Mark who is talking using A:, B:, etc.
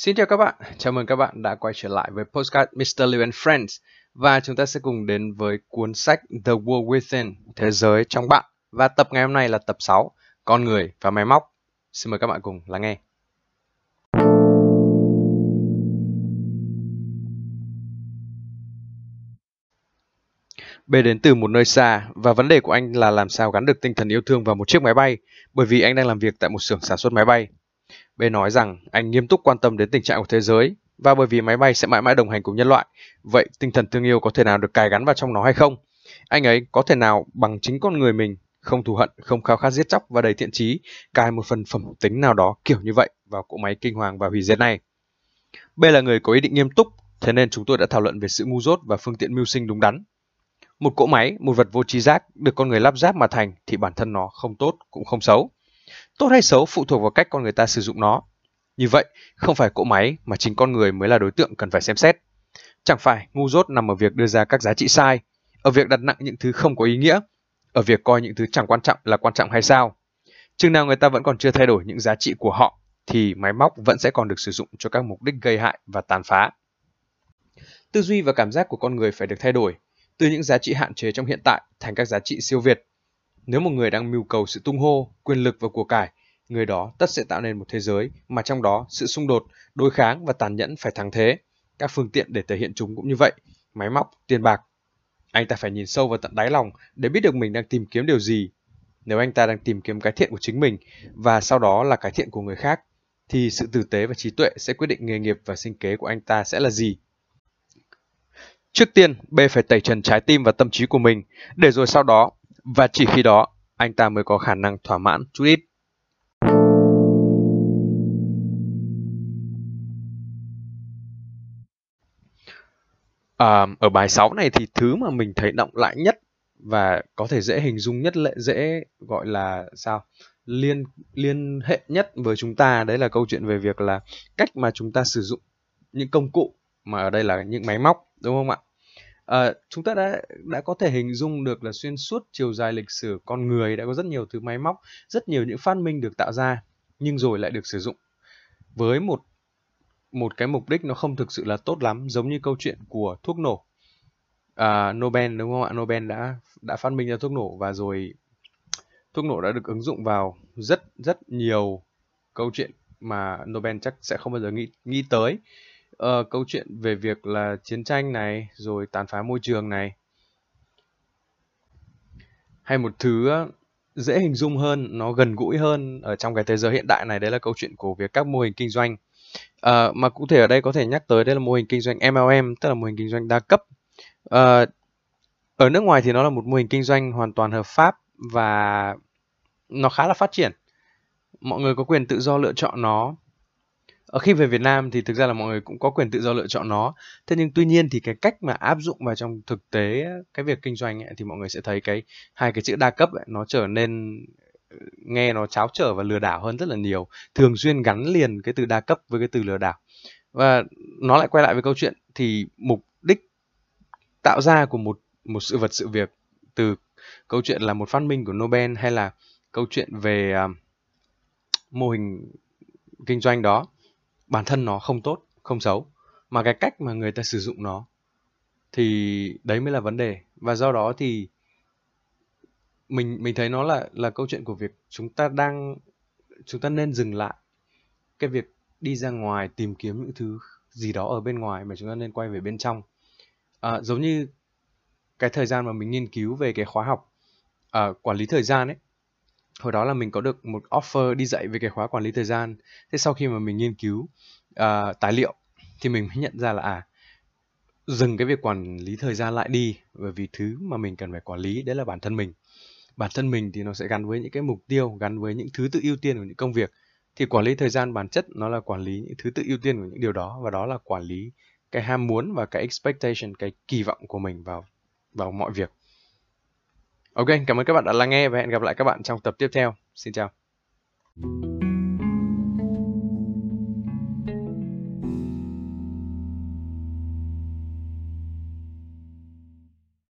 A: Xin chào các bạn, chào mừng các bạn đã quay trở lại với Postcard Mr. Liu and Friends và chúng ta sẽ cùng đến với cuốn sách The World Within, Thế giới trong bạn và tập ngày hôm nay là tập 6, Con người và máy móc. Xin mời các bạn cùng lắng nghe. B đến từ một nơi xa và vấn đề của anh là làm sao gắn được tinh thần yêu thương vào một chiếc máy bay bởi vì anh đang làm việc tại một xưởng sản xuất máy bay. B nói rằng anh nghiêm túc quan tâm đến tình trạng của thế giới và bởi vì máy bay sẽ mãi mãi đồng hành cùng nhân loại, vậy tinh thần thương yêu có thể nào được cài gắn vào trong nó hay không? Anh ấy có thể nào bằng chính con người mình, không thù hận, không khao khát giết chóc và đầy thiện trí, cài một phần phẩm tính nào đó kiểu như vậy vào cỗ máy kinh hoàng và hủy diệt này? B là người có ý định nghiêm túc, thế nên chúng tôi đã thảo luận về sự ngu dốt và phương tiện mưu sinh đúng đắn. Một cỗ máy, một vật vô tri giác được con người lắp ráp mà thành thì bản thân nó không tốt cũng không xấu Tốt hay xấu phụ thuộc vào cách con người ta sử dụng nó. Như vậy, không phải cỗ máy mà chính con người mới là đối tượng cần phải xem xét. Chẳng phải ngu dốt nằm ở việc đưa ra các giá trị sai, ở việc đặt nặng những thứ không có ý nghĩa, ở việc coi những thứ chẳng quan trọng là quan trọng hay sao. Chừng nào người ta vẫn còn chưa thay đổi những giá trị của họ, thì máy móc vẫn sẽ còn được sử dụng cho các mục đích gây hại và tàn phá. Tư duy và cảm giác của con người phải được thay đổi, từ những giá trị hạn chế trong hiện tại thành các giá trị siêu việt nếu một người đang mưu cầu sự tung hô, quyền lực và của cải, người đó tất sẽ tạo nên một thế giới mà trong đó sự xung đột, đối kháng và tàn nhẫn phải thắng thế. Các phương tiện để thể hiện chúng cũng như vậy, máy móc, tiền bạc. Anh ta phải nhìn sâu vào tận đáy lòng để biết được mình đang tìm kiếm điều gì. Nếu anh ta đang tìm kiếm cái thiện của chính mình và sau đó là cái thiện của người khác, thì sự tử tế và trí tuệ sẽ quyết định nghề nghiệp và sinh kế của anh ta sẽ là gì. Trước tiên, B phải tẩy trần trái tim và tâm trí của mình, để rồi sau đó và chỉ khi đó anh ta mới có khả năng thỏa mãn chút ít. À, ở bài 6 này thì thứ mà mình thấy động lại nhất và có thể dễ hình dung nhất lệ dễ gọi là sao liên liên hệ nhất với chúng ta đấy là câu chuyện về việc là cách mà chúng ta sử dụng những công cụ mà ở đây là những máy móc đúng không ạ À, chúng ta đã đã có thể hình dung được là xuyên suốt chiều dài lịch sử con người đã có rất nhiều thứ máy móc, rất nhiều những phát minh được tạo ra nhưng rồi lại được sử dụng với một một cái mục đích nó không thực sự là tốt lắm giống như câu chuyện của thuốc nổ. À, Nobel đúng không ạ? Nobel đã đã phát minh ra thuốc nổ và rồi thuốc nổ đã được ứng dụng vào rất rất nhiều câu chuyện mà Nobel chắc sẽ không bao giờ nghĩ nghĩ tới uh, câu chuyện về việc là chiến tranh này rồi tàn phá môi trường này. Hay một thứ dễ hình dung hơn nó gần gũi hơn ở trong cái thế giới hiện đại này đấy là câu chuyện của việc các mô hình kinh doanh. Uh, mà cụ thể ở đây có thể nhắc tới đây là mô hình kinh doanh MLM tức là mô hình kinh doanh đa cấp. Uh, ở nước ngoài thì nó là một mô hình kinh doanh hoàn toàn hợp pháp và nó khá là phát triển. Mọi người có quyền tự do lựa chọn nó ở khi về Việt Nam thì thực ra là mọi người cũng có quyền tự do lựa chọn nó. Thế nhưng tuy nhiên thì cái cách mà áp dụng vào trong thực tế cái việc kinh doanh ấy, thì mọi người sẽ thấy cái hai cái chữ đa cấp ấy, nó trở nên ờ, nghe nó cháo trở và lừa đảo hơn rất là nhiều. Thường xuyên gắn liền cái từ đa cấp với cái từ lừa đảo. Và nó lại quay lại với câu chuyện thì mục đích tạo ra của một một sự vật sự việc từ câu chuyện là một phát minh của Nobel hay là câu chuyện về uh, mô hình kinh doanh đó bản thân nó không tốt không xấu mà cái cách mà người ta sử dụng nó thì đấy mới là vấn đề. Và do đó thì mình mình thấy nó là là câu chuyện của việc chúng ta đang chúng ta nên dừng lại cái việc đi ra ngoài tìm kiếm những thứ gì đó ở bên ngoài mà chúng ta nên quay về bên trong. À, giống như cái thời gian mà mình nghiên cứu về cái khóa học à, quản lý thời gian ấy hồi đó là mình có được một offer đi dạy về cái khóa quản lý thời gian. Thế sau khi mà mình nghiên cứu uh, tài liệu thì mình mới nhận ra là à dừng cái việc quản lý thời gian lại đi bởi vì thứ mà mình cần phải quản lý đấy là bản thân mình. Bản thân mình thì nó sẽ gắn với những cái mục tiêu gắn với những thứ tự ưu tiên của những công việc. Thì quản lý thời gian bản chất nó là quản lý những thứ tự ưu tiên của những điều đó và đó là quản lý cái ham muốn và cái expectation cái kỳ vọng của mình vào vào mọi việc. Ok, cảm ơn các bạn đã lắng nghe và hẹn gặp lại các bạn trong tập tiếp theo. Xin chào.